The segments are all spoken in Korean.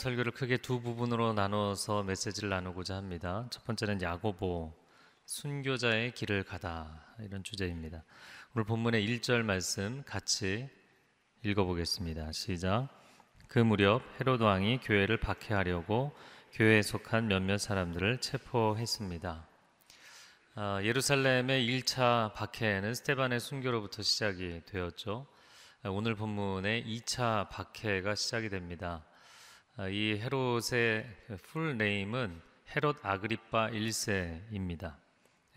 설교를 크게 두 부분으로 나눠서 메시지를 나누고자 합니다. 첫 번째는 야고보 순교자의 길을 가다 이런 주제입니다. 오늘 본문의 1절 말씀 같이 읽어보겠습니다. 시작. 그 무렵 헤로드 왕이 교회를 박해하려고 교회에 속한 몇몇 사람들을 체포했습니다. 아, 예루살렘의 1차 박해는 스테반의 순교로부터 시작이 되었죠. 아, 오늘 본문의 2차 박해가 시작이 됩니다. 아, 이 헤롯의 full name은 헤롯 아그리파 1세입니다.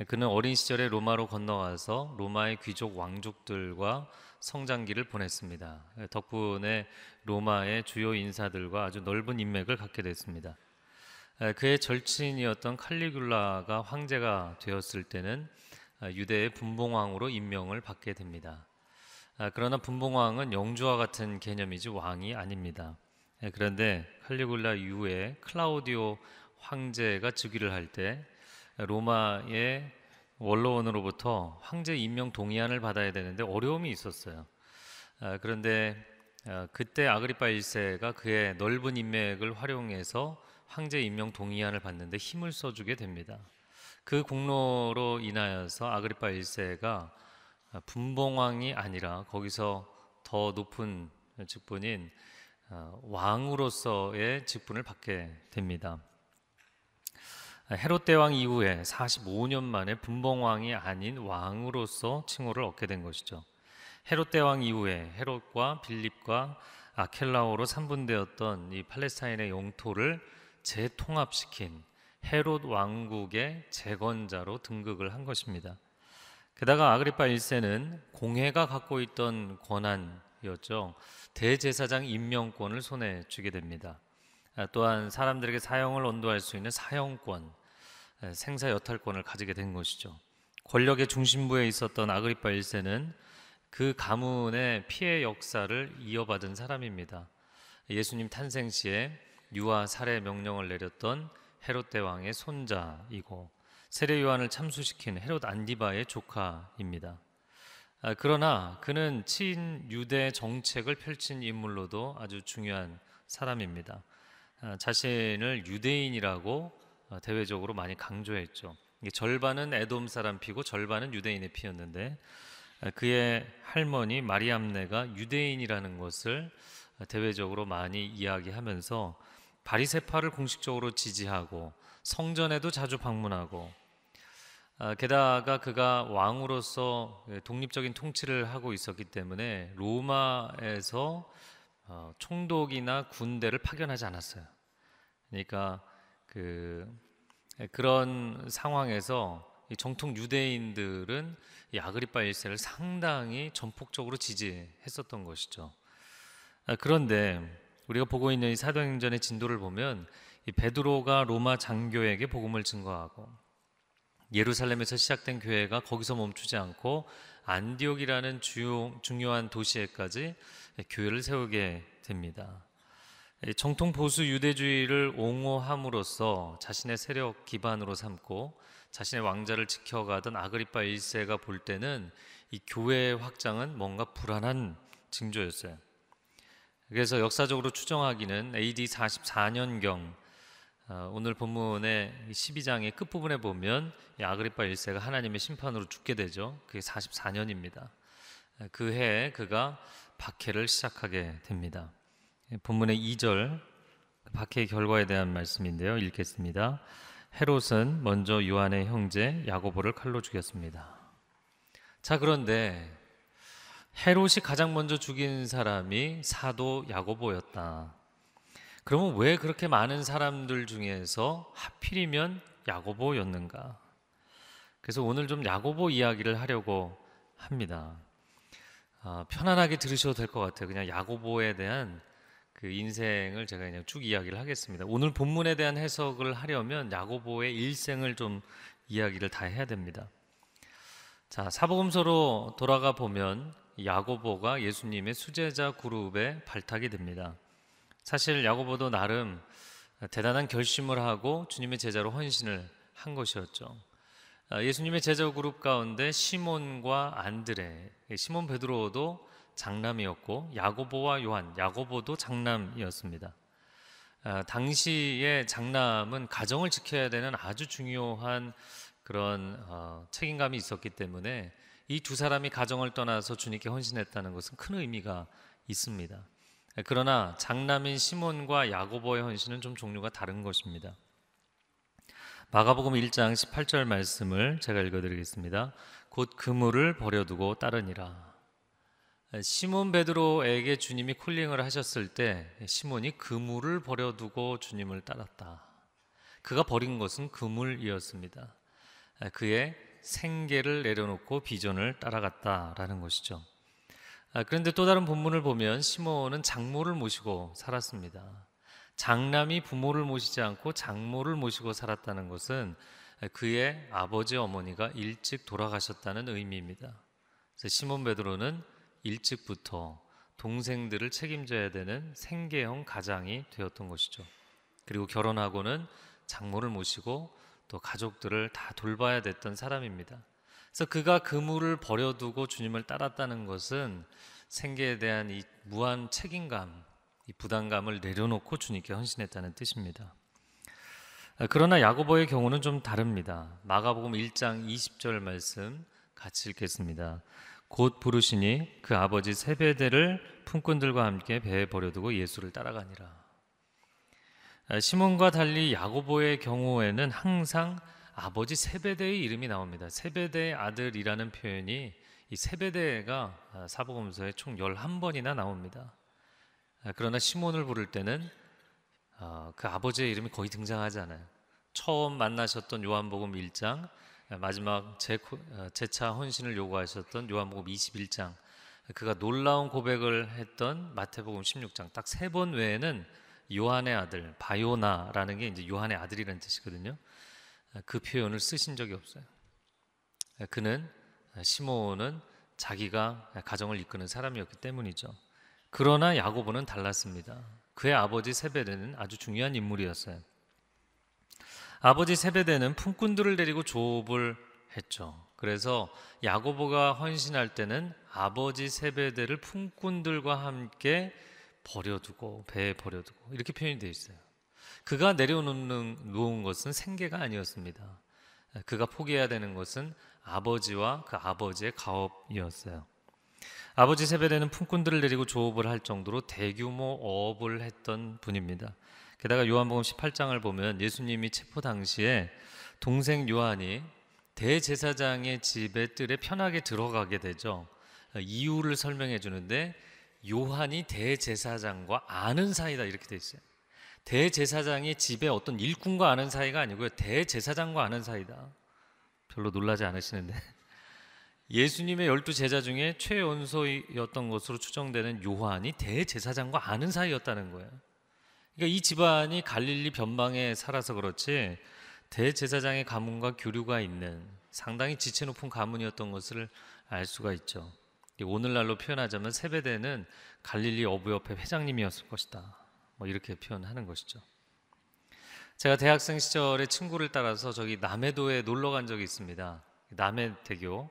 그는 어린 시절에 로마로 건너가서 로마의 귀족 왕족들과 성장기를 보냈습니다. 덕분에 로마의 주요 인사들과 아주 넓은 인맥을 갖게 됐습니다. 그의 절친이었던 칼리굴라가 황제가 되었을 때는 유대의 분봉왕으로 임명을 받게 됩니다. 그러나 분봉왕은 영주와 같은 개념이지 왕이 아닙니다. 그런데 칼리굴라 이후에 클라우디오 황제가 즉위를 할 때 로마의 원로원으로부터 황제 임명 동의안을 받아야 되는데 어려움이 있었어요. 그런데 그때 아그리파 1세가 그의 넓은 인맥을 활용해서 황제 임명 동의안을 받는데 힘을 써주게 됩니다. 그 공로로 인하여서 아그리파 1세가 분봉왕이 아니라 거기서 더 높은 직분인 어, 왕으로서의 직분을 받게 됩니다. 헤롯 대왕 이후에 45년 만에 분봉왕이 아닌 왕으로서 칭호를 얻게 된 것이죠. 헤롯 대왕 이후에 헤롯과 빌립과 아켈라오로 삼분되었던 이 팔레스타인의 영토를 재통합시킨 헤롯 왕국의 재건자로 등극을 한 것입니다. 게다가 아그리파 1세는 공회가 갖고 있던 권한 이었죠. 대제사장 임명권을 손에 쥐게 됩니다. 아, 또한 사람들에게 사형을 언도할 수 있는 사형권, 생사 여탈권을 가지게 된 것이죠. 권력의 중심부에 있었던 아그리파 1세는 그 가문의 피해 역사를 이어받은 사람입니다. 예수님 탄생 시에 유아 살해 명령을 내렸던 헤롯 대왕의 손자이고 세례 요한을 참수시킨 헤롯 안디바의 조카입니다. 아, 그러나 그는 친유대 정책을 펼친 인물로도 아주 중요한 사람입니다. 아, 자신을 유대인이라고 어, 대외적으로 많이 강조했죠. 절반은 에돔 사람 피고 절반은 유대인의 피였는데 아, 그의 할머니 마리암네가 유대인이라는 것을 대외적으로 많이 이야기하면서 바리세파를 공식적으로 지지하고 성전에도 자주 방문하고 아, 게다가 그가 왕으로서 독립적인 통치를 하고 있었기 때문에 로마에서 어, 총독이나 군대를 파견하지 않았어요. 그러니까 그 그런 상황에서 정통 유대인들은 이 아그리파 1세를 상당히 전폭적으로 지지했었던 것이죠. 아, 그런데 우리가 보고 있는 이 사도행전의 진도를 보면 이 베드로가 로마 장교에게 복음을 증거하고 예루살렘에서 시작된 교회가 거기서 멈추지 않고 안디옥이라는 주요, 중요한 도시에까지 교회를 세우게 됩니다. 정통 보수 유대주의를 옹호함으로써 자신의 세력 기반으로 삼고 자신의 왕자를 지켜가던 아그리파 1세가 볼 때는 이 교회의 확장은 뭔가 불안한 징조였어요. 그래서 역사적으로 추정하기는 AD 44년경 어, 오늘 본문의 12장의 끝부분에 보면 아그리파 1세가 하나님의 심판으로 죽게 되죠. 그게 44년입니다. 그 해에 그가 박해를 시작하게 됩니다. 본문의 2절 박해의 결과에 대한 말씀인데요. 읽겠습니다. 헤롯은 먼저 요한의 형제 야고보를 칼로 죽였습니다. 자, 그런데 헤롯이 가장 먼저 죽인 사람이 사도 야고보였다. 그러면 왜 그렇게 많은 사람들 중에서 하필이면 야고보였는가? 그래서 오늘 좀 야고보 이야기를 하려고 합니다. 아, 편안하게 들으셔도 될 것 같아요. 그냥 야고보에 대한 그 인생을 제가 그냥 쭉 이야기를 하겠습니다. 오늘 본문에 대한 해석을 하려면 야고보의 일생을 좀 이야기를 다 해야 됩니다. 자, 사복음서로 돌아가 보면 야고보가 예수님의 수제자 그룹에 발탁이 됩니다. 사실 야고보도 나름 대단한 결심을 하고 주님의 제자로 헌신을 한 것이었죠. 아, 예수님의 제자 그룹 가운데 시몬과 안드레, 시몬 베드로도 장남이었고 야고보와 요한, 야고보도 장남이었습니다. 아, 당시의 장남은 가정을 지켜야 되는 아주 중요한 그런 어, 책임감이 있었기 때문에 이 두 사람이 가정을 떠나서 주님께 헌신했다는 것은 큰 의미가 있습니다. 그러나 장남인 시몬과 야고보의 헌신은 좀 종류가 다른 것입니다. 마가복음 1장 18절 말씀을 제가 읽어드리겠습니다. 곧 그물을 버려두고 따르니라. 시몬 베드로에게 주님이 콜링을 하셨을 때 시몬이 그물을 버려두고 주님을 따랐다. 그가 버린 것은 그물이었습니다. 그의 생계를 내려놓고 비전을 따라갔다라는 것이죠. 아, 그런데 또 다른 본문을 보면 시몬은 장모를 모시고 살았습니다. 장남이 부모를 모시지 않고 장모를 모시고 살았다는 것은 그의 아버지 어머니가 일찍 돌아가셨다는 의미입니다. 시몬 베드로는 일찍부터 동생들을 책임져야 되는 생계형 가장이 되었던 것이죠. 그리고 결혼하고는 장모를 모시고 또 가족들을 다 돌봐야 됐던 사람입니다. 그래서 그가 그물을 버려두고 주님을 따랐다는 것은 생계에 대한 이 무한 책임감, 이 부담감을 내려놓고 주님께 헌신했다는 뜻입니다. 그러나 야고보의 경우는 좀 다릅니다. 마가복음 1장 20절 말씀 같이 읽겠습니다. 곧 부르시니 그 아버지 세베대를 품꾼들과 함께 배에 버려두고 예수를 따라가니라. 아, 시몬과 달리 야고보의 경우에는 항상 아버지 세베대의 이름이 나옵니다. 세베대의 아들이라는 표현이 이 세베대가 아, 사복음서에 총 11번이나 나옵니다. 아, 그러나 시몬을 부를 때는 그 아버지의 이름이 거의 등장하지 않아요. 처음 만나셨던 요한복음 1장, 마지막 재차 헌신을 요구하셨던 요한복음 21장, 그가 놀라운 고백을 했던 마태복음 16장 딱 세 번 외에는 요한의 아들 바요나라는 게 이제 요한의 아들이라는 뜻이거든요. 그 표현을 쓰신 적이 없어요. 그는 시몬은 자기가 가정을 이끄는 사람이었기 때문이죠. 그러나 야고보는 달랐습니다. 그의 아버지 세베대는 아주 중요한 인물이었어요. 아버지 세베대는 품꾼들을 데리고 조업을 했죠. 그래서 야고보가 헌신할 때는 아버지 세베대를 품꾼들과 함께 버려두고 배에 버려두고 이렇게 표현이 되어 있어요. 그가 내려놓는 놓은 것은 생계가 아니었습니다. 그가 포기해야 되는 것은 아버지와 그 아버지의 가업이었어요. 아버지 세배되는 품꾼들을 데리고 조업을 할 정도로 대규모 어업을 했던 분입니다. 게다가 요한복음 18장을 보면 예수님이 체포 당시에 동생 요한이 대제사장의 집에 뜰에 편하게 들어가게 되죠. 이유를 설명해 주는데 요한이 대제사장과 아는 사이다 이렇게 돼 있어요. 대제사장이 집에 어떤 일꾼과 아는 사이가 아니고요. 대제사장과 아는 사이다. 별로 놀라지 않으시는데. 예수님의 열두 제자 중에 최연소였던 것으로 추정되는 요한이 대제사장과 아는 사이였다는 거예요. 그러니까 이 집안이 갈릴리 변방에 살아서 그렇지 대제사장의 가문과 교류가 있는 상당히 지체 높은 가문이었던 것을 알 수가 있죠. 오늘날로 표현하자면 세베대는 갈릴리 어부협회 회장님이었을 것이다. 뭐 이렇게 표현하는 것이죠. 제가 대학생 시절에 친구를 따라서 저기 남해도에 놀러 간 적이 있습니다. 남해대교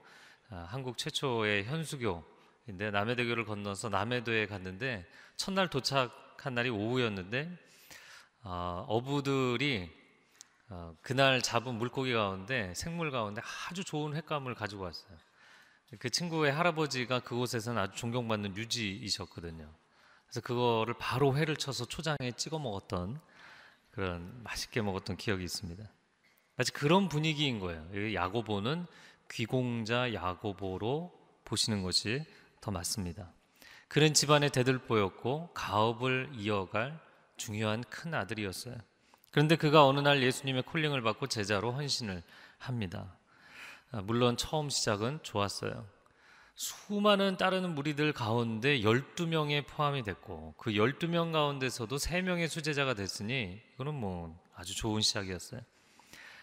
아, 한국 최초의 현수교인데 남해대교를 건너서 남해도에 갔는데 첫날 도착한 날이 오후였는데 어, 어부들이 어, 그날 잡은 물고기 가운데 생물 가운데 아주 좋은 횟감을 가지고 왔어요. 그 친구의 할아버지가 그곳에서는 아주 존경받는 유지이셨거든요. 그래서 그거를 바로 회를 쳐서 초장에 찍어 먹었던 그런 맛있게 먹었던 기억이 있습니다. 마치 그런 분위기인 거예요. 야고보는 귀공자 야고보로 보시는 것이 더 맞습니다. 그런 집안의 대들보였고 가업을 이어갈 중요한 큰 아들이었어요. 그런데 그가 어느 날 예수님의 콜링을 받고 제자로 헌신을 합니다. 아, 물론 처음 시작은 좋았어요. 수많은 따르는 무리들 가운데 12명에 포함이 됐고 그 12명 가운데서도 3명의 수제자가 됐으니 이거는 뭐 아주 좋은 시작이었어요.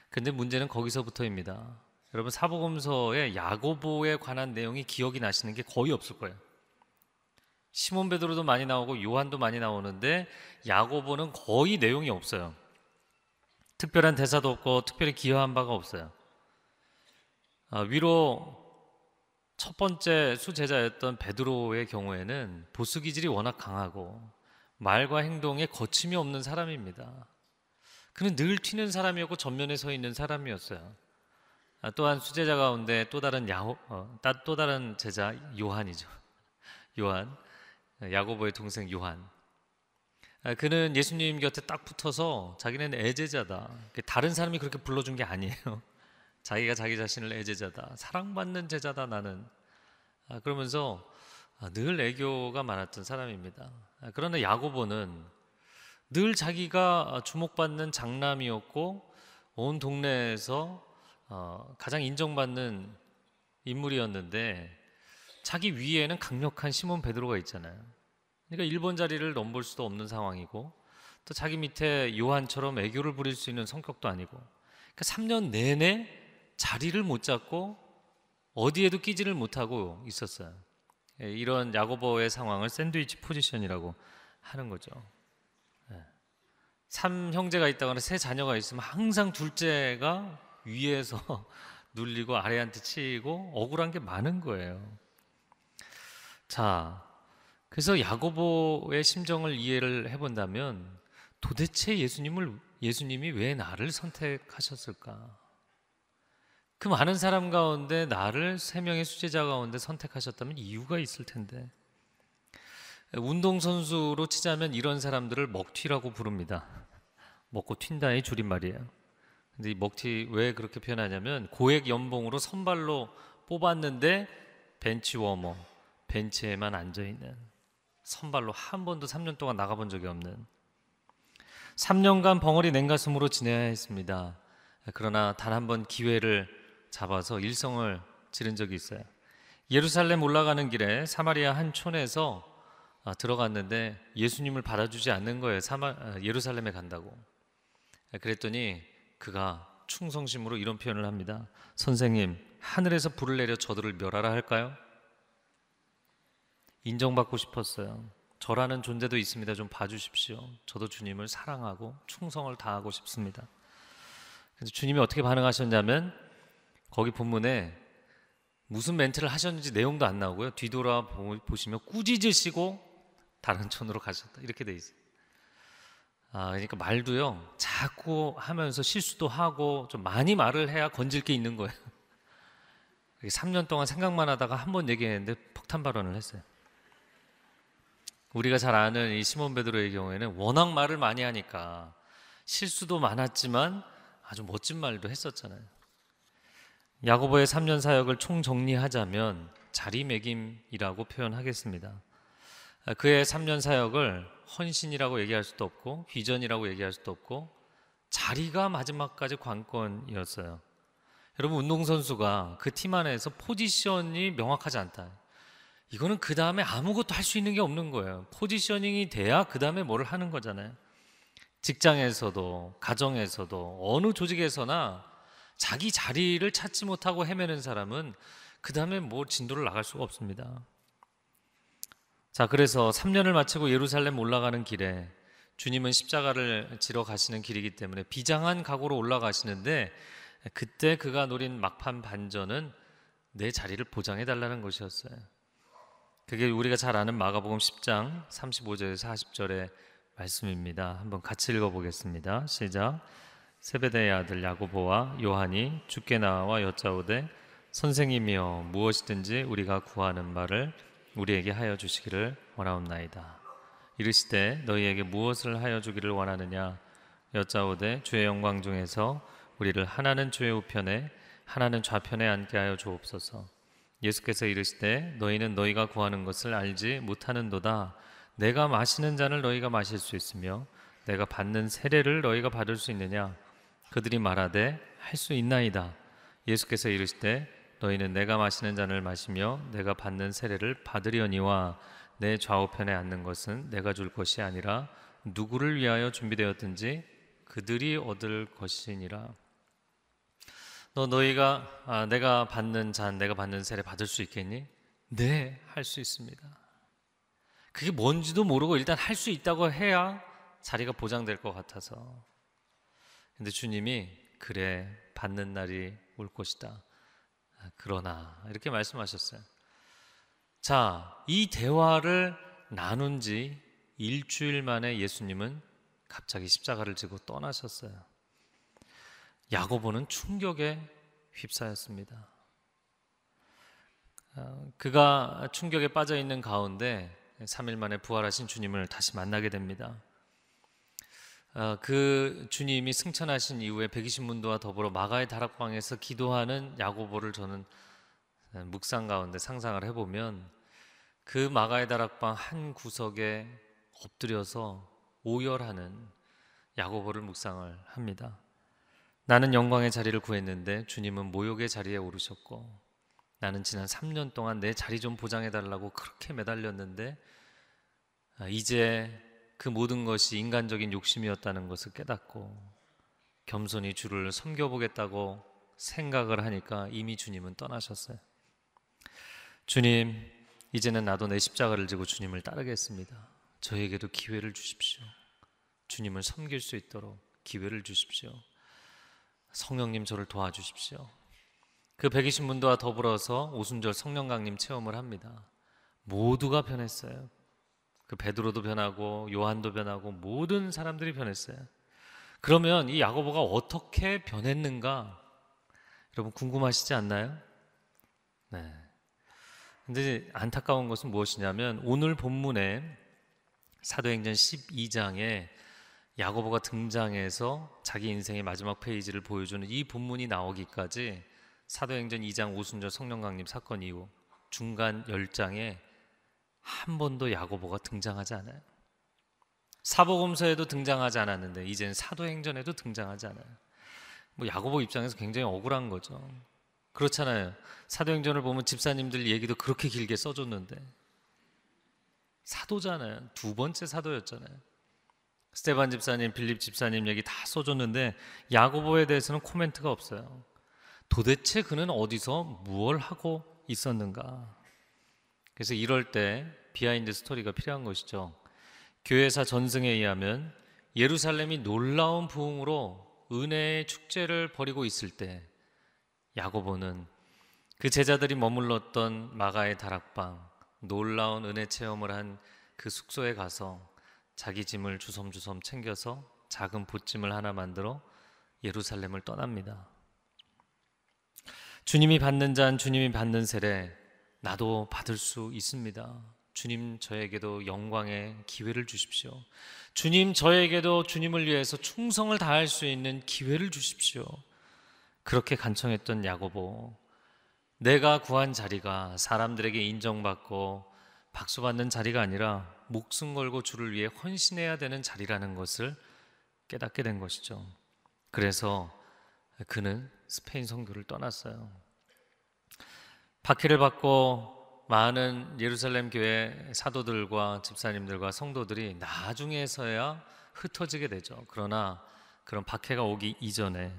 근데 문제는 거기서부터입니다. 여러분 사복음서에 야고보에 관한 내용이 기억이 나시는 게 거의 없을 거예요. 시몬 베드로도 많이 나오고 요한도 많이 나오는데 야고보는 거의 내용이 없어요. 특별한 대사도 없고 특별히 기여한 바가 없어요. 아, 위로 첫 번째 수제자였던 베드로의 경우에는 보수 기질이 워낙 강하고 말과 행동에 거침이 없는 사람입니다. 그는 늘 튀는 사람이었고 전면에 서 있는 사람이었어요. 아, 또한 수제자 가운데 또 다른 야호, 어, 또 다른 제자 요한이죠. 요한, 야고보의 동생 요한. 아, 그는 예수님 곁에 딱 붙어서 자기는 애제자다. 다른 사람이 그렇게 불러준 게 아니에요. 자기가 자기 자신을 애제자다. 사랑받는 제자다 나는. 아, 그러면서 늘 애교가 많았던 사람입니다. 그러나 야고보는 늘 자기가 주목받는 장남이었고 온 동네에서 어, 가장 인정받는 인물이었는데 자기 위에는 강력한 시몬 베드로가 있잖아요. 그러니까 1번 자리를 넘볼 수도 없는 상황이고 또 자기 밑에 요한처럼 애교를 부릴 수 있는 성격도 아니고 그러니까 3년 내내 자리를 못 잡고 어디에도 끼지를 못하고 있었어요. 예, 이런 야고보의 상황을 샌드위치 포지션이라고 하는 거죠. 예. 삼 형제가 있다거나 세 자녀가 있으면 항상 둘째가 위에서 눌리고 아래한테 치이고 억울한 게 많은 거예요. 자, 그래서 야고보의 심정을 이해를 해본다면 도대체 예수님을 예수님이 왜 나를 선택하셨을까? 그 많은 사람 가운데 나를 세 명의 수제자 가운데 선택하셨다면 이유가 있을 텐데. 운동선수로 치자면 이런 사람들을 먹튀라고 부릅니다. 먹고 튄다의 줄임말이에요. 근데 이 먹튀 왜 그렇게 표현하냐면 고액 연봉으로 선발로 뽑았는데 벤치 워머, 벤치에만 앉아 있는 선발로 한 번도 3년 동안 나가본 적이 없는 3년간 벙어리 냉가슴으로 지내야 했습니다. 그러나 단 한 번 기회를 잡아서 일성을 지른 적이 있어요. 예루살렘 올라가는 길에 사마리아 한 촌에서 아, 들어갔는데 예수님을 받아주지 않는 거예요. 사마, 아, 예루살렘에 간다고. 그랬더니 그가 충성심으로 이런 표현을 합니다. 선생님, 하늘에서 불을 내려 저들을 멸하라 할까요? 인정받고 싶었어요. 저라는 존재도 있습니다. 좀 봐주십시오. 저도 주님을 사랑하고 충성을 다하고 싶습니다. 그래서 주님이 어떻게 반응하셨냐면 거기 본문에 무슨 멘트를 하셨는지 내용도 안 나오고요. 뒤돌아 보시면 꾸짖으시고 다른 촌으로 가셨다. 이렇게 돼 있어요. 아, 그러니까 말도요. 자꾸 하면서 실수도 하고 좀 많이 말을 해야 건질 게 있는 거예요. 3년 동안 생각만 하다가 한 번 얘기했는데 폭탄 발언을 했어요. 우리가 잘 아는 이 시몬 베드로의 경우에는 워낙 말을 많이 하니까 실수도 많았지만 아주 멋진 말도 했었잖아요. 야고보의 3년 사역을 총정리하자면 자리매김이라고 표현하겠습니다. 그의 3년 사역을 헌신이라고 얘기할 수도 없고 비전이라고 얘기할 수도 없고 자리가 마지막까지 관건이었어요. 여러분 운동선수가 그 팀 안에서 포지션이 명확하지 않다. 이거는 그 다음에 아무것도 할 수 있는 게 없는 거예요. 포지셔닝이 돼야 그 다음에 뭐를 하는 거잖아요. 직장에서도 가정에서도 어느 조직에서나 자기 자리를 찾지 못하고 헤매는 사람은 그 다음에 뭐 진도를 나갈 수가 없습니다. 자, 그래서 3년을 마치고 예루살렘 올라가는 길에 주님은 십자가를 지러 가시는 길이기 때문에 비장한 각오로 올라가시는데 그때 그가 노린 막판 반전은 내 자리를 보장해 달라는 것이었어요. 그게 우리가 잘 아는 마가복음 10장 35절에서 40절의 말씀입니다. 한번 같이 읽어 보겠습니다. 시작. 세베대의 아들 야고보와 요한이 죽게 나와 여짜오되 선생님이여 무엇이든지 우리가 구하는 말을 우리에게 하여 주시기를 원하옵나이다. 이르시되 너희에게 무엇을 하여 주기를 원하느냐 여짜오되 주의 영광 중에서 우리를 하나는 주의 우편에 하나는 좌편에 앉게 하여 주옵소서. 예수께서 이르시되 너희는 너희가 구하는 것을 알지 못하는도다. 내가 마시는 잔을 너희가 마실 수 있으며 내가 받는 세례를 너희가 받을 수 있느냐? 그들이 말하되 할 수 있나이다. 예수께서 이르시되 너희는 내가 마시는 잔을 마시며 내가 받는 세례를 받으려니와 내 좌우편에 앉는 것은 내가 줄 것이 아니라 누구를 위하여 준비되었든지 그들이 얻을 것이니라. 너 너희가 아, 내가 받는 잔, 내가 받는 세례 받을 수 있겠니? 네, 할 수 있습니다. 그게 뭔지도 모르고 일단 할 수 있다고 해야 자리가 보장될 것 같아서 근데 주님이 그래 받는 날이 올 것이다. 그러나 이렇게 말씀하셨어요. 자, 이 대화를 나눈 지 일주일 만에 예수님은 갑자기 십자가를 지고 떠나셨어요. 야고보는 충격에 휩싸였습니다. 어, 그가 충격에 빠져 있는 가운데 3일 만에 부활하신 주님을 다시 만나게 됩니다. 어, 그 주님이 승천하신 이후에 120문도와 더불어 마가의 다락방에서 기도하는 야고보를 저는 묵상 가운데 상상을 해보면 그 마가의 다락방 한 구석에 엎드려서 오열하는 야고보를 묵상을 합니다. 나는 영광의 자리를 구했는데 주님은 모욕의 자리에 오르셨고 나는 지난 3년 동안 내 자리 좀 보장해 달라고 그렇게 매달렸는데 아, 이제 그 모든 것이 인간적인 욕심이었다는 것을 깨닫고 겸손히 주를 섬겨보겠다고 생각을 하니까 이미 주님은 떠나셨어요. 주님, 이제는 나도 내 십자가를 지고 주님을 따르겠습니다. 저에게도 기회를 주십시오. 주님을 섬길 수 있도록 기회를 주십시오. 성령님 저를 도와주십시오. 그 120문도와 더불어서 오순절 성령 강림 체험을 합니다. 모두가 변했어요. 그 베드로도 변하고 요한도 변하고 모든 사람들이 변했어요. 그러면 이 야고보가 어떻게 변했는가? 여러분 궁금하시지 않나요? 네. 근데 안타까운 것은 무엇이냐면 오늘 본문에 사도행전 12장에 야고보가 등장해서 자기 인생의 마지막 페이지를 보여주는 이 본문이 나오기까지 사도행전 2장 오순절 성령 강림 사건 이후 중간 10장에 한 번도 야고보가 등장하지 않아요. 사복음서에도 등장하지 않았는데 이제는 사도행전에도 등장하지 않아요. 뭐 야고보 입장에서 굉장히 억울한 거죠. 그렇잖아요. 사도행전을 보면 집사님들 얘기도 그렇게 길게 써줬는데 사도잖아요. 두 번째 사도였잖아요. 스테반 집사님, 빌립 집사님 얘기 다 써줬는데 야고보에 대해서는 코멘트가 없어요. 도대체 그는 어디서 무엇 하고 있었는가? 그래서 이럴 때 behind story가 필요한 것이죠. 교회사 전승에 의하면 예루살렘이 놀라운 부흥으로 은혜의 축제를 벌이고 있을 때 야고보는 그 제자들이 머물렀던 마가의 다락방 놀라운 은혜 체험을 한 그 숙소에 가서 자기 짐을 주섬주섬 챙겨서 작은 보찜을 하나 만들어 예루살렘을 떠납니다. 주님이 받는 잔, 주님이 받는 세례, 나도 받을 수 있습니다. 주님 저에게도 영광의 기회를 주십시오. 주님 저에게도 주님을 위해서 충성을 다할 수 있는 기회를 주십시오. 그렇게 간청했던 야고보. 내가 구한 자리가 사람들에게 인정받고 박수받는 자리가 아니라 목숨 걸고 주를 위해 헌신해야 되는 자리라는 것을 깨닫게 된 것이죠. 그래서 그는 스페인 선교를 떠났어요. 박해를 받고 많은 예루살렘 교회 사도들과 집사님들과 성도들이 나중에서야 흩어지게 되죠. 그러나 그런 박해가 오기 이전에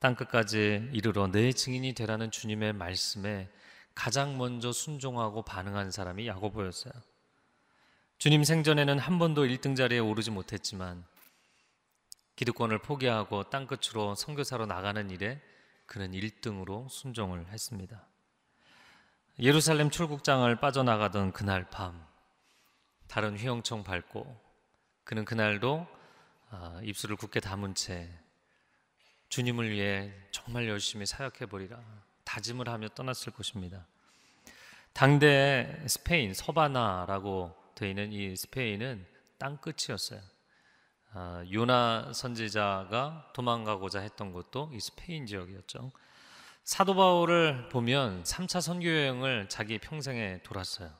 땅 끝까지 이르러 내 증인이 되라는 주님의 말씀에 가장 먼저 순종하고 반응한 사람이 야고보였어요. 주님 생전에는 한 번도 1등 자리에 오르지 못했지만 기득권을 포기하고 땅 끝으로 선교사로 나가는 일에 그는 1등으로 순종을 했습니다. 예루살렘 출국장을 빠져나가던 그날 밤 다른 휘영청 밟고 그는 그날도 아, 입술을 굳게 담은 채 주님을 위해 정말 열심히 사역해 보리라 다짐을 하며 떠났을 것입니다. 당대 스페인 서바나라고 되어 있는 이 스페인은 땅 끝이었어요. 아, 요나 선지자가 도망가고자 했던 곳도 이 스페인 지역이었죠. 사도 바울을 보면 3차 선교 여행을 자기 평생에 돌았어요.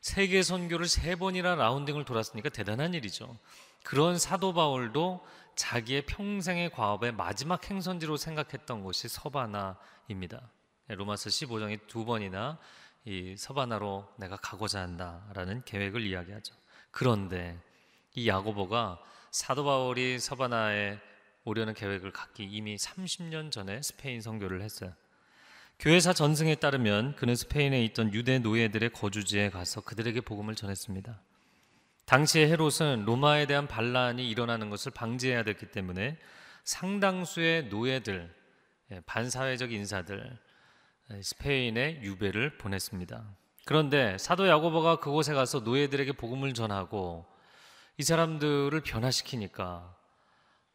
세계 선교를 세 번이나 라운딩을 돌았으니까 대단한 일이죠. 그런 사도 바울도 자기의 평생의 과업의 마지막 행선지로 생각했던 곳이 서바나입니다. 로마서 15장에 두 번이나 이 서바나로 내가 가고자 한다라는 계획을 이야기하죠. 그런데 이 야고보가 사도 바울이 서바나에 오려는 계획을 갖기 이미 30년 전에 스페인 선교를 했어요. 교회사 전승에 따르면 그는 스페인에 있던 유대 노예들의 거주지에 가서 그들에게 복음을 전했습니다. 당시에 헤롯은 로마에 대한 반란이 일어나는 것을 방지해야 됐기 때문에 상당수의 노예들, 예, 반사회적 인사들, 예, 스페인에 유배를 보냈습니다. 그런데 사도 야고보가 그곳에 가서 노예들에게 복음을 전하고 이 사람들을 변화시키니까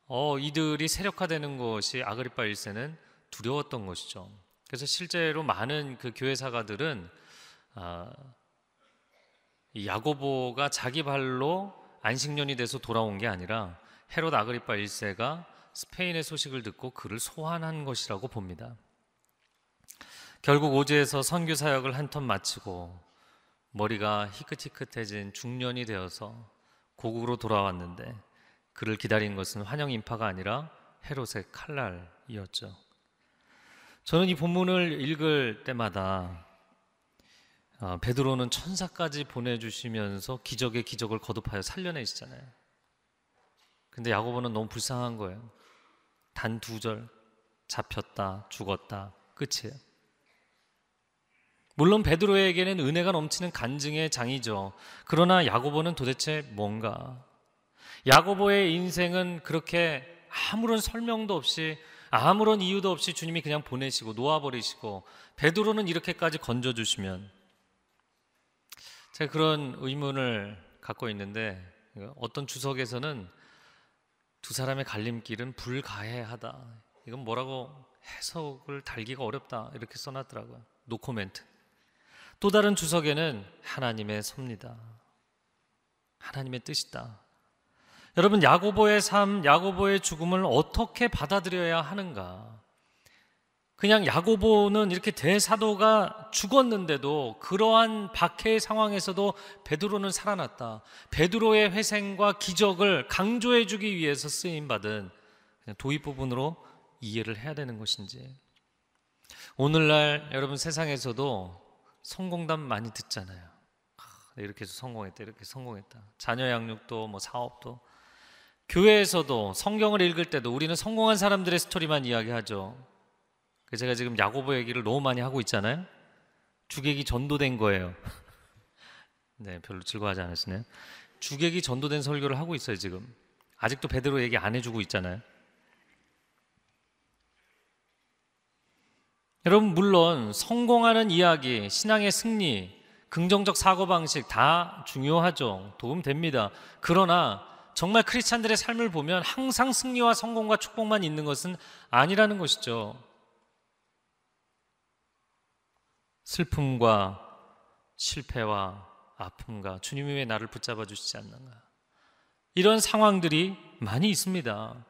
어, 이들이 세력화되는 것이 아그리파 1세는 두려웠던 것이죠. 그래서 실제로 많은 그 교회 사가들은 아, 야고보가 자기 발로 안식년이 돼서 돌아온 게 아니라 헤롯 아그리파 1세가 스페인의 소식을 듣고 그를 소환한 것이라고 봅니다. 결국 오즈에서 선교 사역을 한턴 마치고 머리가 희끗희끗해진 중년이 되어서 고국으로 돌아왔는데 그를 기다린 것은 환영 인파가 아니라 헤롯의 칼날이었죠. 저는 이 본문을 읽을 때마다 아, 베드로는 천사까지 보내주시면서 기적의 기적을 거듭하여 살려내시잖아요. 근데 야고보는 너무 불쌍한 거예요. 단 두 절 잡혔다 죽었다 끝이에요. 물론 베드로에게는 은혜가 넘치는 간증의 장이죠. 그러나 야고보는 도대체 뭔가? 야고보의 인생은 그렇게 아무런 설명도 없이 아무런 이유도 없이 주님이 그냥 보내시고 놓아버리시고 베드로는 이렇게까지 건져주시면 제가 그런 의문을 갖고 있는데 어떤 주석에서는 두 사람의 갈림길은 불가해하다. 이건 뭐라고 해석을 달기가 어렵다 이렇게 써놨더라고요. 노코멘트. 또 다른 주석에는 하나님의 섭니다. 하나님의 뜻이다. 여러분 야고보의 삶, 야고보의 죽음을 어떻게 받아들여야 하는가? 그냥 야고보는 이렇게 대사도가 죽었는데도 그러한 박해의 상황에서도 베드로는 살아났다. 베드로의 회생과 기적을 강조해 주기 위해서 쓰임 받은 도입 부분으로 이해를 해야 되는 것인지. 오늘날 여러분 세상에서도 성공담 많이 듣잖아요. 이렇게 해서 성공했다, 이렇게 성공했다. 자녀 양육도 뭐 사업도 교회에서도 성경을 읽을 때도 우리는 성공한 사람들의 스토리만 이야기하죠. 제가 지금 야고보 얘기를 너무 많이 하고 있잖아요. 주객이 전도된 거예요. 네, 별로 즐거워하지 않으시네요. 주객이 전도된 설교를 하고 있어요, 지금. 아직도 베드로 얘기 안 해주고 있잖아요. 여러분, 물론 성공하는 이야기, 신앙의 승리, 긍정적 사고방식 다 중요하죠. 도움됩니다. 그러나 정말 크리스찬들의 삶을 보면 항상 승리와 성공과 축복만 있는 것은 아니라는 것이죠. 슬픔과 실패와 아픔과 주님이 왜 나를 붙잡아 주시지 않는가? 이런 상황들이 많이 있습니다.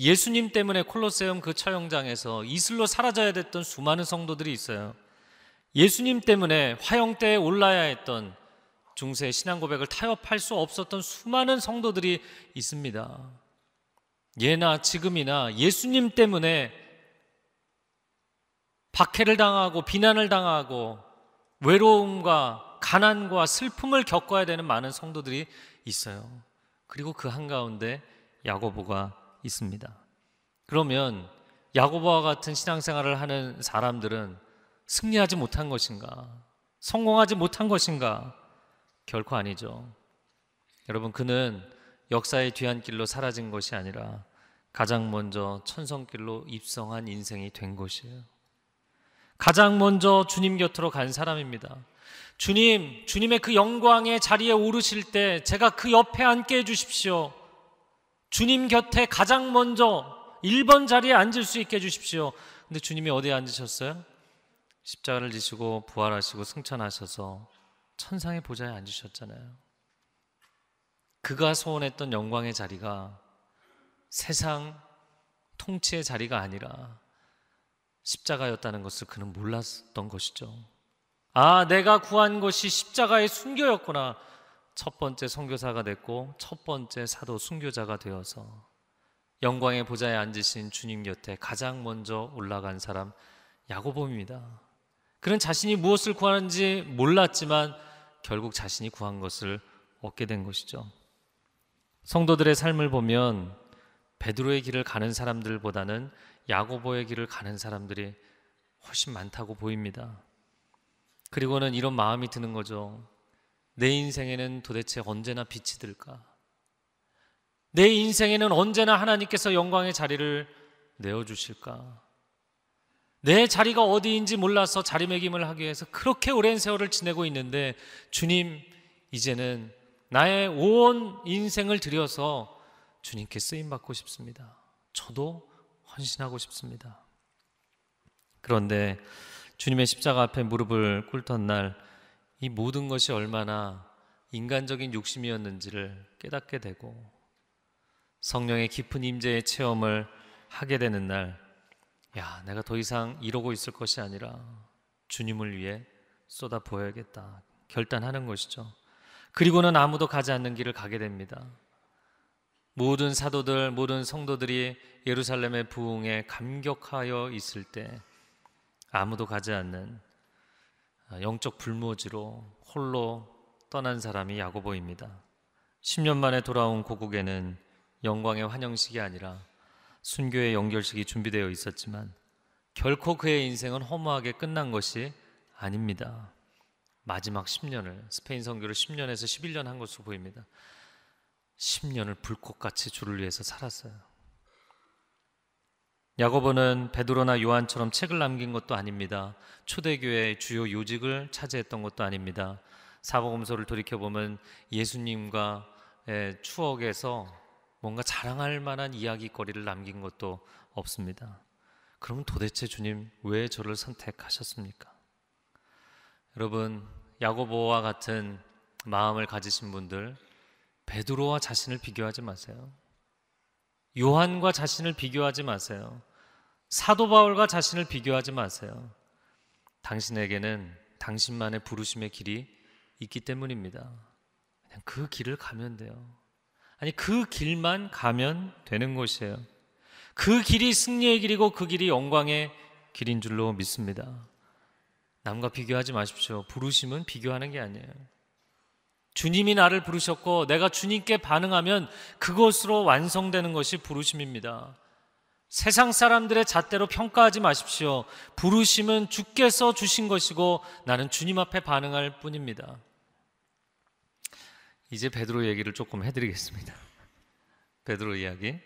예수님 때문에 콜로세움 그 처형장에서 이슬로 사라져야 됐던 수많은 성도들이 있어요. 예수님 때문에 화형대에 올라야 했던 중세 신앙 고백을 타협할 수 없었던 수많은 성도들이 있습니다. 예나 지금이나 예수님 때문에 박해를 당하고 비난을 당하고 외로움과 가난과 슬픔을 겪어야 되는 많은 성도들이 있어요. 그리고 그 한가운데 야고보가 있습니다. 그러면 야고보와 같은 신앙생활을 하는 사람들은 승리하지 못한 것인가? 성공하지 못한 것인가? 결코 아니죠. 여러분, 그는 역사의 뒤안길로 사라진 것이 아니라 가장 먼저 천성길로 입성한 인생이 된 것이에요. 가장 먼저 주님 곁으로 간 사람입니다. 주님, 주님의 그 영광의 자리에 오르실 때 제가 그 옆에 앉게 해주십시오. 주님 곁에 가장 먼저 1번 자리에 앉을 수 있게 해주십시오. 근데 주님이 어디에 앉으셨어요? 십자가를 지시고 부활하시고 승천하셔서 천상의 보좌에 앉으셨잖아요. 그가 소원했던 영광의 자리가 세상 통치의 자리가 아니라 십자가였다는 것을 그는 몰랐던 것이죠. 아, 내가 구한 것이 십자가의 순교였구나. 첫 번째 선교사가 됐고 첫 번째 사도 순교자가 되어서 영광의 보좌에 앉으신 주님 곁에 가장 먼저 올라간 사람 야고보입니다. 그는 자신이 무엇을 구하는지 몰랐지만 결국 자신이 구한 것을 얻게 된 것이죠. 성도들의 삶을 보면 베드로의 길을 가는 사람들보다는 야고보의 길을 가는 사람들이 훨씬 많다고 보입니다. 그리고는 이런 마음이 드는 거죠. 내 인생에는 도대체 언제나 빛이 들까? 내 인생에는 언제나 하나님께서 영광의 자리를 내어 주실까? 내 자리가 어디인지 몰라서 자리매김을 하기 위해서 그렇게 오랜 세월을 지내고 있는데 주님, 이제는 나의 온 인생을 들여서 주님께 쓰임 받고 싶습니다. 저도 헌신하고 싶습니다. 그런데 주님의 십자가 앞에 무릎을 꿇던 날 이 모든 것이 얼마나 인간적인 욕심이었는지를 깨닫게 되고 성령의 깊은 임재의 체험을 하게 되는 날, 야, 내가 더 이상 이러고 있을 것이 아니라 주님을 위해 쏟아 부어야겠다. 결단하는 것이죠. 그리고는 아무도 가지 않는 길을 가게 됩니다. 모든 사도들, 모든 성도들이 예루살렘의 부흥에 감격하여 있을 때 아무도 가지 않는 영적 불모지로 홀로 떠난 사람이 야고보입니다. 10년 만에 돌아온 고국에는 영광의 환영식이 아니라 순교의 연결식이 준비되어 있었지만 결코 그의 인생은 허무하게 끝난 것이 아닙니다. 마지막 10년을 스페인 선교를 10년에서 11년 한 것으로 보입니다. 10년을 불꽃같이 주를 위해서 살았어요. 야고보는 베드로나 요한처럼 책을 남긴 것도 아닙니다. 초대교회의 주요 요직을 차지했던 것도 아닙니다. 사복음서를 돌이켜 보면 예수님과의 추억에서 뭔가 자랑할 만한 이야기거리를 남긴 것도 없습니다. 그럼 도대체 주님 왜 저를 선택하셨습니까? 여러분 야고보와 같은 마음을 가지신 분들 베드로와 자신을 비교하지 마세요. 요한과 자신을 비교하지 마세요. 사도 바울과 자신을 비교하지 마세요. 당신에게는 당신만의 부르심의 길이 있기 때문입니다. 그냥 그 길을 가면 돼요. 아니, 그 길만 가면 되는 것이에요. 그 길이 승리의 길이고 그 길이 영광의 길인 줄로 믿습니다. 남과 비교하지 마십시오. 부르심은 비교하는 게 아니에요. 주님이 나를 부르셨고 내가 주님께 반응하면 그것으로 완성되는 것이 부르심입니다. 세상 사람들의 잣대로 평가하지 마십시오. 부르심은 주께서 주신 것이고 나는 주님 앞에 반응할 뿐입니다. 이제 베드로 얘기를 조금 해드리겠습니다. 베드로 이야기.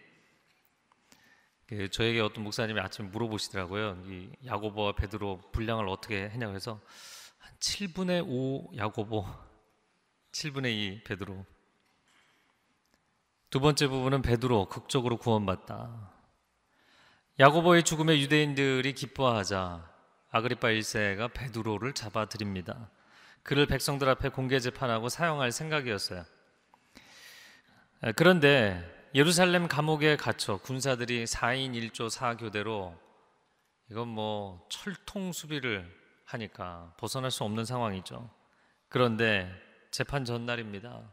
그 저에게 어떤 목사님이 아침에 물어보시더라고요. 이 야고보와 베드로 분량을 어떻게 했냐고 해서 한 7분의 5 야고보, 7분의 2 베드로. 두 번째 부분은 베드로 극적으로 구원받다. 야고보의 죽음에 유대인들이 기뻐하자 아그리파 1세가 베드로를 잡아들입니다. 그를 백성들 앞에 공개 재판하고 사용할 생각이었어요. 그런데 예루살렘 감옥에 갇혀 군사들이 4인 1조 4교대로 이건 뭐 철통 수비를 하니까 벗어날 수 없는 상황이죠. 그런데 재판 전날입니다.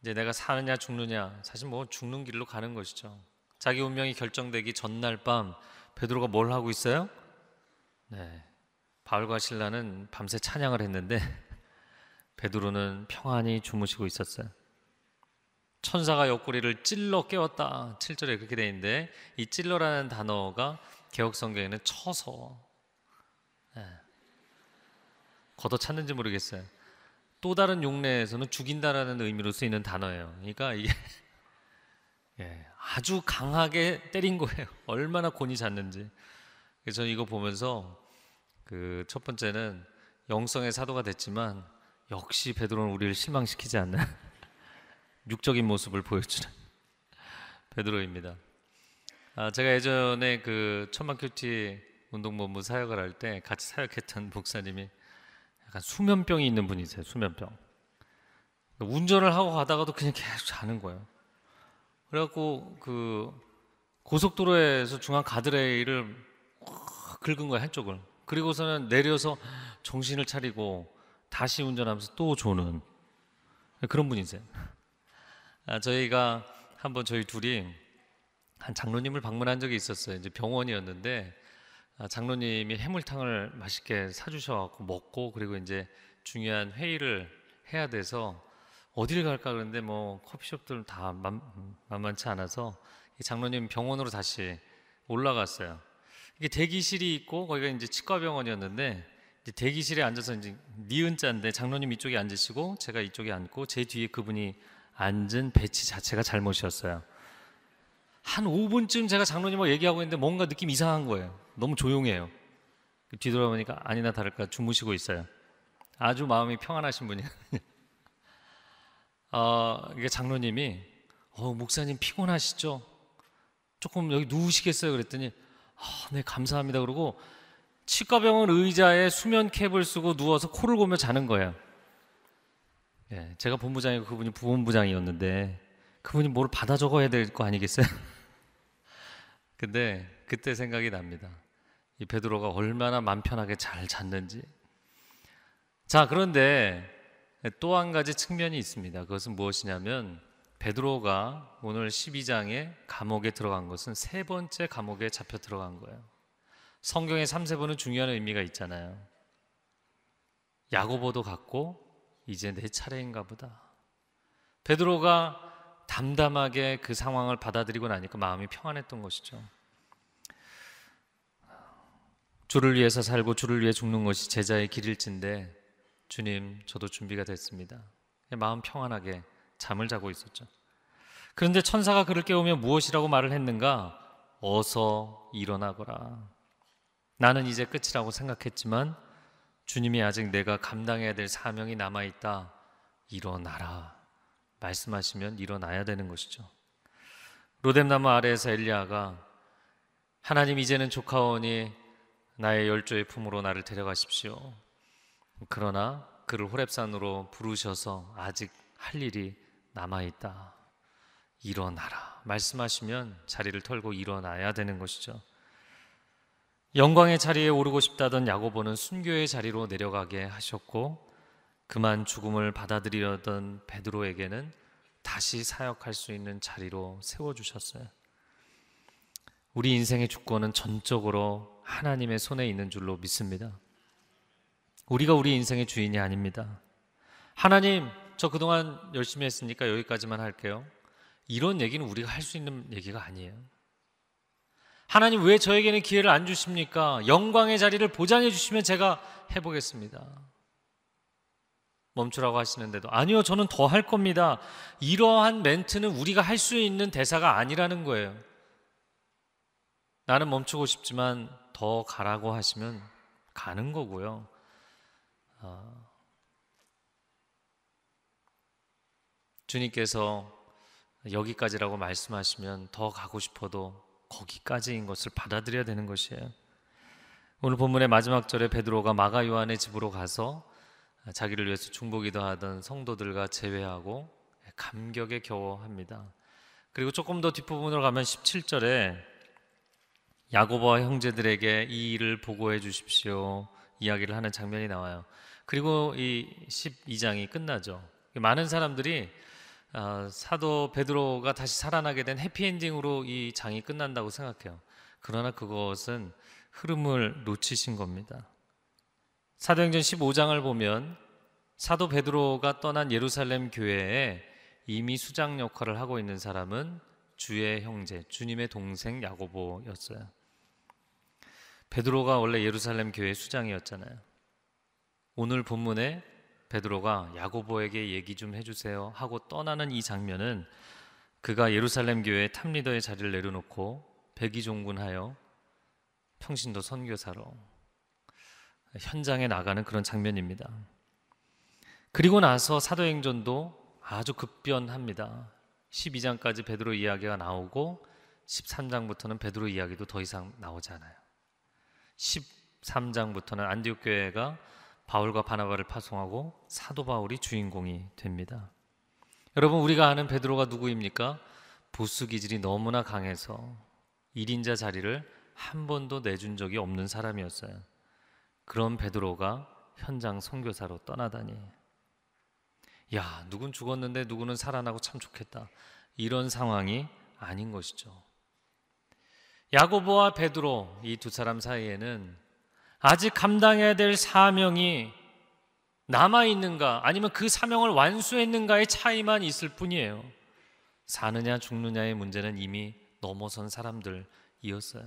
이제 내가 사느냐 죽느냐 사실 뭐 죽는 길로 가는 것이죠. 자기 운명이 결정되기 전날 밤 베드로가 뭘 하고 있어요? 네. 바울과 신라는 밤새 찬양을 했는데 베드로는 평안히 주무시고 있었어요. 천사가 옆구리를 찔러 깨웠다. 7절에 그렇게 되어 있는데 이 찔러라는 단어가 개혁 성경에는 쳐서 네. 걷어 찾는지 모르겠어요. 또 다른 용례에서는 죽인다라는 의미로 쓰이는 단어예요. 그러니까 이게 예, 아주 강하게 때린 거예요. 얼마나 곤이 잤는지. 그래서 이거 보면서 그 첫 번째는 영성의 사도가 됐지만 역시 베드로는 우리를 실망시키지 않는 육적인 모습을 보여주는 베드로입니다. 아, 제가 예전에 그 천만 큐티 운동본부 사역을 할 때 같이 사역했던 목사님이 약간 수면병이 있는 분이세요. 수면병. 운전을 하고 가다가도 그냥 계속 자는 거예요. 그래갖고 그 고속도로에서 중앙 가드레일을 긁은 거야 한쪽을. 그리고서는 내려서 정신을 차리고 다시 운전하면서 또 조는 그런 분이세요. 아, 저희가 한번 저희 둘이 한 장로님을 방문한 적이 있었어요. 이제 병원이었는데 아, 장로님이 해물탕을 맛있게 사주셔갖고 먹고 그리고 이제 중요한 회의를 해야 돼서 어디를 갈까 그러는데 뭐 커피숍들 다 만, 만만치 않아서 장로님 병원으로 다시 올라갔어요. 이게 대기실이 있고 거기가 이제 치과병원이었는데 이제 대기실에 앉아서 이제 니은자인데 장로님 이쪽에 앉으시고 제가 이쪽에 앉고 제 뒤에 그분이 앉은 배치 자체가 잘못이었어요. 한 5분쯤 제가 장로님하고 얘기하고 있는데 뭔가 느낌 이상한 거예요. 너무 조용해요. 뒤돌아보니까 아니나 다를까 주무시고 있어요. 아주 마음이 평안하신 분이에요. 어, 이게 장로님이 어, 목사님 피곤하시죠? 조금 여기 누우시겠어요? 그랬더니 아, 네 감사합니다. 그러고 치과병원 의자에 수면 캡을 쓰고 누워서 코를 고며 자는 거예요. 예, 제가 본부장이고 그분이 부본부장이었는데 그분이 뭘 받아 적어야 될 거 아니겠어요? 근데 그때 생각이 납니다. 이 베드로가 얼마나 맘 편하게 잘 잤는지. 자, 그런데 또 한 가지 측면이 있습니다. 그것은 무엇이냐면 베드로가 오늘 12장에 감옥에 들어간 것은 세 번째 감옥에 잡혀 들어간 거예요. 성경의 3세번은 중요한 의미가 있잖아요. 야고보도 갔고 이제 내 차례인가 보다. 베드로가 담담하게 그 상황을 받아들이고 나니까 마음이 평안했던 것이죠. 주를 위해서 살고 주를 위해 죽는 것이 제자의 길일진데 주님 저도 준비가 됐습니다. 마음 평안하게 잠을 자고 있었죠. 그런데 천사가 그를 깨우며 무엇이라고 말을 했는가? 어서 일어나거라. 나는 이제 끝이라고 생각했지만 주님이 아직 내가 감당해야 될 사명이 남아 있다. 일어나라. 말씀하시면 일어나야 되는 것이죠. 로뎀나무 아래에서 엘리야가 하나님 이제는 조카원이 나의 열조의 품으로 나를 데려가십시오. 그러나 그를 호렙산으로 부르셔서 아직 할 일이 남아 있다. 일어나라. 말씀하시면 자리를 털고 일어나야 되는 것이죠. 영광의 자리에 오르고 싶다던 야고보는 순교의 자리로 내려가게 하셨고 그만 죽음을 받아들이려던 베드로에게는 다시 사역할 수 있는 자리로 세워 주셨어요. 우리 인생의 주권은 전적으로 하나님의 손에 있는 줄로 믿습니다. 우리가 우리 인생의 주인이 아닙니다. 하나님, 저 그동안 열심히 했으니까 여기까지만 할게요. 이런 얘기는 우리가 할 수 있는 얘기가 아니에요. 하나님 왜 저에게는 기회를 안 주십니까? 영광의 자리를 보장해 주시면 제가 해보겠습니다. 멈추라고 하시는데도 아니요, 저는 더 할 겁니다. 이러한 멘트는 우리가 할 수 있는 대사가 아니라는 거예요. 나는 멈추고 싶지만 더 가라고 하시면 가는 거고요. 어, 주님께서 여기까지라고 말씀하시면 더 가고 싶어도 거기까지인 것을 받아들여야 되는 것이에요. 오늘 본문의 마지막 절에 베드로가 마가 요한의 집으로 가서 자기를 위해서 중보기도 하던 성도들과 제외하고 감격에 겨워합니다. 그리고 조금 더 뒷부분으로 가면 17절에 야고보와 형제들에게 이 일을 보고해 주십시오. 이야기를 하는 장면이 나와요. 그리고 이 12장이 끝나죠. 많은 사람들이 아, 사도 베드로가 다시 살아나게 된 해피엔딩으로 이 장이 끝난다고 생각해요. 그러나 그것은 흐름을 놓치신 겁니다. 사도행전 15장을 보면 사도 베드로가 떠난 예루살렘 교회에 이미 수장 역할을 하고 있는 사람은 주의 형제, 주님의 동생 야고보였어요. 베드로가 원래 예루살렘 교회 수장이었잖아요. 오늘 본문에 베드로가 야고보에게 얘기 좀 해주세요 하고 떠나는 이 장면은 그가 예루살렘 교회 탑리더의 자리를 내려놓고 백의종군하여 평신도 선교사로 현장에 나가는 그런 장면입니다. 그리고 나서 사도행전도 아주 급변합니다. 12장까지 베드로 이야기가 나오고 13장부터는 베드로 이야기도 더 이상 나오지 않아요. 13장부터는 안디옥 교회가 바울과 바나바를 파송하고 사도 바울이 주인공이 됩니다. 여러분 우리가 아는 베드로가 누구입니까? 보수 기질이 너무나 강해서 1인자 자리를 한 번도 내준 적이 없는 사람이었어요. 그런 베드로가 현장 선교사로 떠나다니. 야, 누군 죽었는데 누구는 살아나고 참 좋겠다. 이런 상황이 아닌 것이죠. 야고보와 베드로 이 두 사람 사이에는 아직 감당해야 될 사명이 남아 있는가 아니면 그 사명을 완수했는가의 차이만 있을 뿐이에요. 사느냐 죽느냐의 문제는 이미 넘어선 사람들이었어요.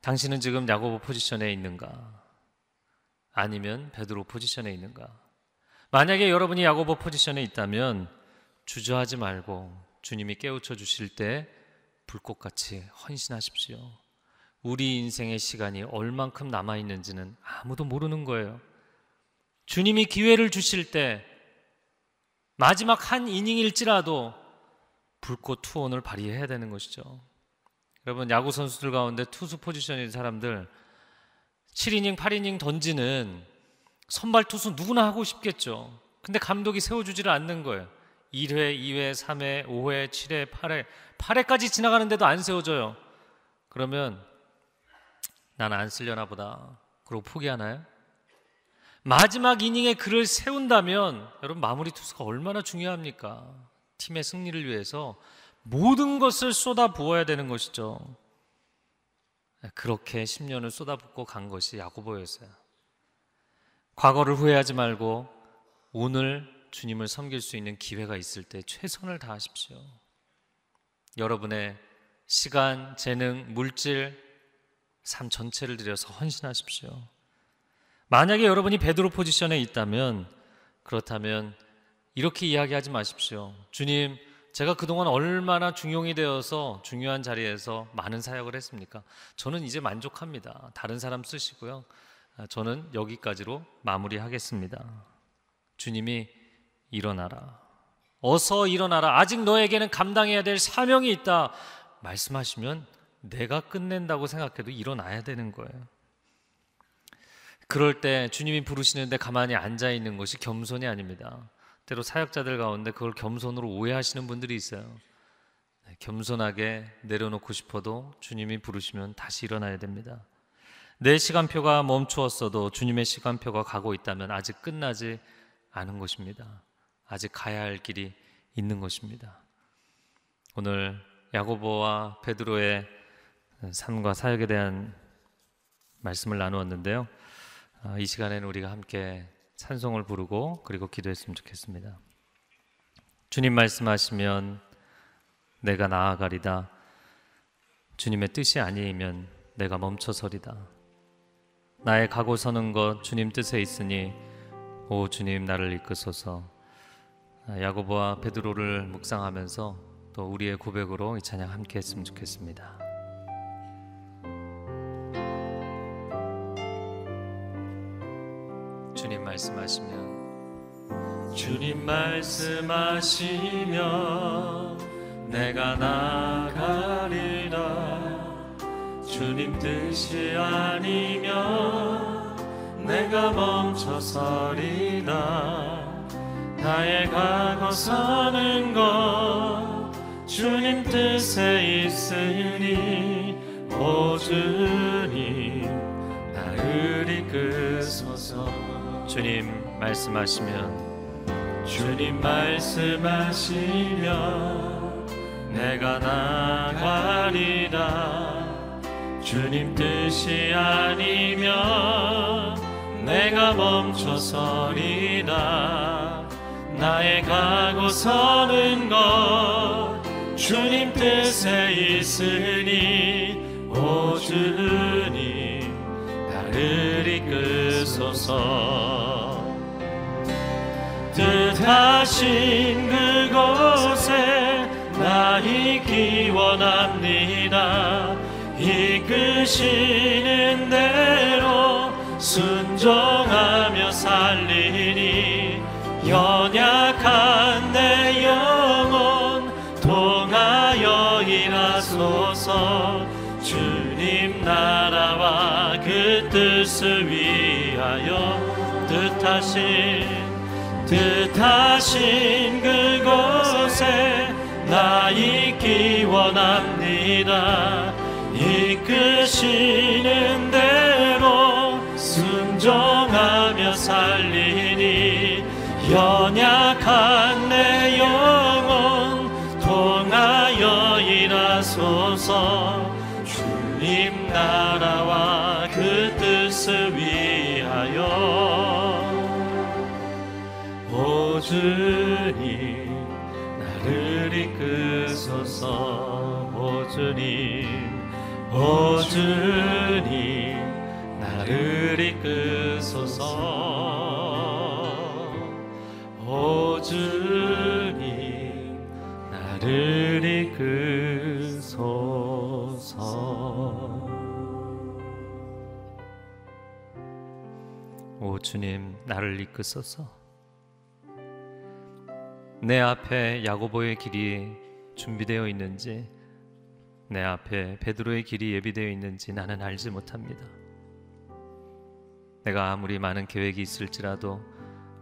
당신은 지금 야고보 포지션에 있는가? 아니면 베드로 포지션에 있는가? 만약에 여러분이 야고보 포지션에 있다면 주저하지 말고 주님이 깨우쳐 주실 때 불꽃같이 헌신하십시오. 우리 인생의 시간이 얼만큼 남아 있는지는 아무도 모르는 거예요. 주님이 기회를 주실 때 마지막 한 이닝일지라도 불꽃 투혼을 발휘해야 되는 것이죠. 여러분 야구 선수들 가운데 투수 포지션인 사람들 7이닝, 8이닝 던지는 선발 투수 누구나 하고 싶겠죠. 근데 감독이 세워주지를 않는 거예요. 1회, 2회, 3회, 5회, 7회, 8회, 8회까지 지나가는데도 안 세워져요. 그러면 난안 쓸려나 보다. 그러고 포기하나요? 마지막 이닝에 그를 세운다면 여러분 마무리 투수가 얼마나 중요합니까? 팀의 승리를 위해서 모든 것을 쏟아 부어야 되는 것이죠. 그렇게 10년을 쏟아붓고 간 것이 야고보였어요. 과거를 후회하지 말고 오늘 주님을 섬길 수 있는 기회가 있을 때 최선을 다하십시오. 여러분의 시간, 재능, 물질, 삶 전체를 들여서 헌신하십시오. 만약에 여러분이 베드로 포지션에 있다면 그렇다면 이렇게 이야기하지 마십시오. 주님, 제가 그동안 얼마나 중용이 되어서 중요한 자리에서 많은 사역을 했습니까? 저는 이제 만족합니다. 다른 사람 쓰시고요. 아, 저는 여기까지로 마무리하겠습니다. 주님이 일어나라. 어서 일어나라. 아직 너에게는 감당해야 될 사명이 있다. 말씀하시면 내가 끝낸다고 생각해도 일어나야 되는 거예요. 그럴 때 주님이 부르시는데 가만히 앉아 있는 것이 겸손이 아닙니다. 때로 사역자들 가운데 그걸 겸손으로 오해하시는 분들이 있어요. 네, 겸손하게 내려놓고 싶어도 주님이 부르시면 다시 일어나야 됩니다. 내 시간표가 멈추었어도 주님의 시간표가 가고 있다면 아직 끝나지 않은 것입니다. 아직 가야 할 길이 있는 것입니다. 오늘 야고보와 베드로의 삶과 사역에 대한 말씀을 나누었는데요. 아, 이 시간에는 우리가 함께 찬송을 부르고 그리고 기도했으면 좋겠습니다. 주님 말씀하시면 내가 나아가리다. 주님의 뜻이 아니면 내가 멈춰서리다. 나의 가고 서는 것 주님 뜻에 있으니 오 주님 나를 이끄소서. 야고보와 베드로를 묵상하면서 또 우리의 고백으로 이 찬양 함께 했으면 좋겠습니다. 말씀하시면 주님 말씀하시면 내가 나가리라. 주님 뜻이 아니면 내가 멈춰서리다 나의 가고 서는 것 주님 뜻에 있으니 오 주님 나를 이끄소서 주님 말씀하시면 주님 말씀하시면 내가 나가리라 주님 뜻이 아니면 내가 멈춰서리라 나의 가고 서는 것 주님 뜻에 있으니 오 주님 나를 이끄소서 뜻하신 그곳에 나 있기 원합니다. 이끄시는 대로 순종하며 살리니 연약한 내 영혼 통하여 일하소서. 주님 나라와 그 뜻을 위하여 뜻하신 뜻하신 그곳에 나 있기 원합니다. 이끄시는 대로 순종하며 살리니 연약한 내 영혼 통하여 일하소서. 주님 나라와 주님 나를 이끄소서 오 주님 오 주님 나를 이끄소서. 오 주님 나를 이끄소서. 오 주님 나를 이끄소서 내 앞에 야고보의 길이 준비되어 있는지 내 앞에 베드로의 길이 예비되어 있는지 나는 알지 못합니다. 내가 아무리 많은 계획이 있을지라도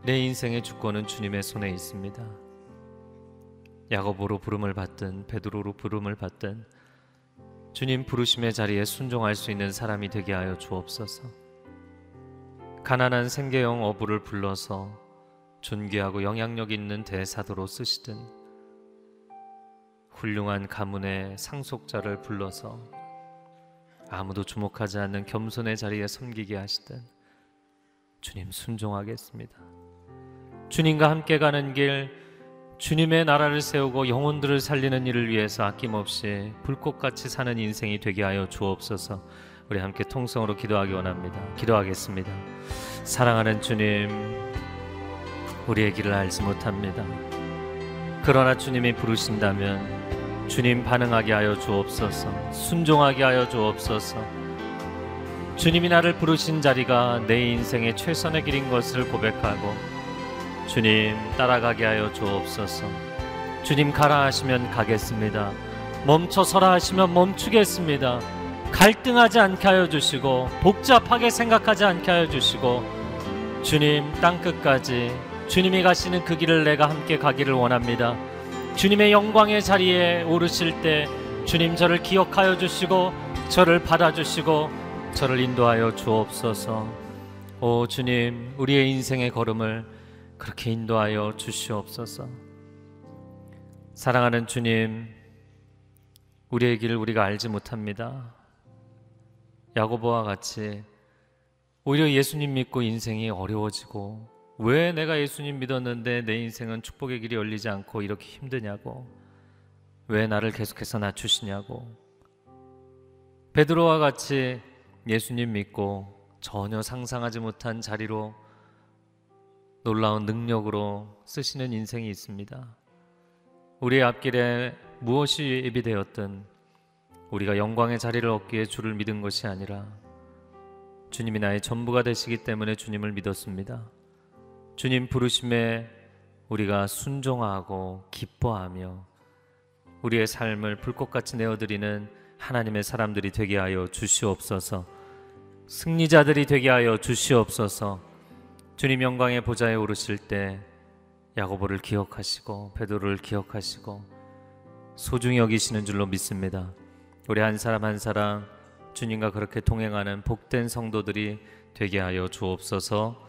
내 인생의 주권은 주님의 손에 있습니다. 야고보로 부름을 받든 베드로로 부름을 받든 주님 부르심의 자리에 순종할 수 있는 사람이 되게 하여 주옵소서. 가난한 생계형 어부를 불러서 존귀하고 영향력 있는 대사도로 쓰시든 훌륭한 가문의 상속자를 불러서 아무도 주목하지 않는 겸손의 자리에 섬기게 하시든 주님 순종하겠습니다. 주님과 함께 가는 길 주님의 나라를 세우고 영혼들을 살리는 일을 위해서 아낌없이 불꽃같이 사는 인생이 되게 하여 주옵소서. 우리 함께 통성으로 기도하기 원합니다. 기도하겠습니다. 사랑하는 주님, 우리의 길을 알지 못합니다. 그러나 주님이 부르신다면 주님 반응하게 하여 주옵소서. 순종하게 하여 주옵소서. 주님이 나를 부르신 자리가 내 인생의 최선의 길인 것을 고백하고 주님 따라가게 하여 주옵소서. 주님 가라 하시면 가겠습니다. 멈춰 서라 하시면 멈추겠습니다. 갈등하지 않게 하여 주시고 복잡하게 생각하지 않게 하여 주시고 주님 땅 끝까지 주님이 가시는 그 길을 내가 함께 가기를 원합니다. 주님의 영광의 자리에 오르실 때 주님 저를 기억하여 주시고 저를 받아 주시고 저를 인도하여 주옵소서. 오 주님 우리의 인생의 걸음을 그렇게 인도하여 주시옵소서. 사랑하는 주님, 우리의 길을 우리가 알지 못합니다. 야고보와 같이 오히려 예수님 믿고 인생이 어려워지고 왜 내가 예수님 믿었는데 내 인생은 축복의 길이 열리지 않고 이렇게 힘드냐고 왜 나를 계속해서 낮추시냐고 베드로와 같이 예수님 믿고 전혀 상상하지 못한 자리로 놀라운 능력으로 쓰시는 인생이 있습니다. 우리의 앞길에 무엇이 예비되었든 우리가 영광의 자리를 얻기에 주를 믿은 것이 아니라 주님이 나의 전부가 되시기 때문에 주님을 믿었습니다. 주님 부르심에 우리가 순종하고 기뻐하며 우리의 삶을 불꽃같이 내어드리는 하나님의 사람들이 되게 하여 주시옵소서. 승리자들이 되게 하여 주시옵소서. 주님 영광의 보좌에 오르실 때 야고보를 기억하시고 베드로를 기억하시고 소중히 여기시는 줄로 믿습니다. 우리 한 사람 한 사람 주님과 그렇게 동행하는 복된 성도들이 되게 하여 주옵소서.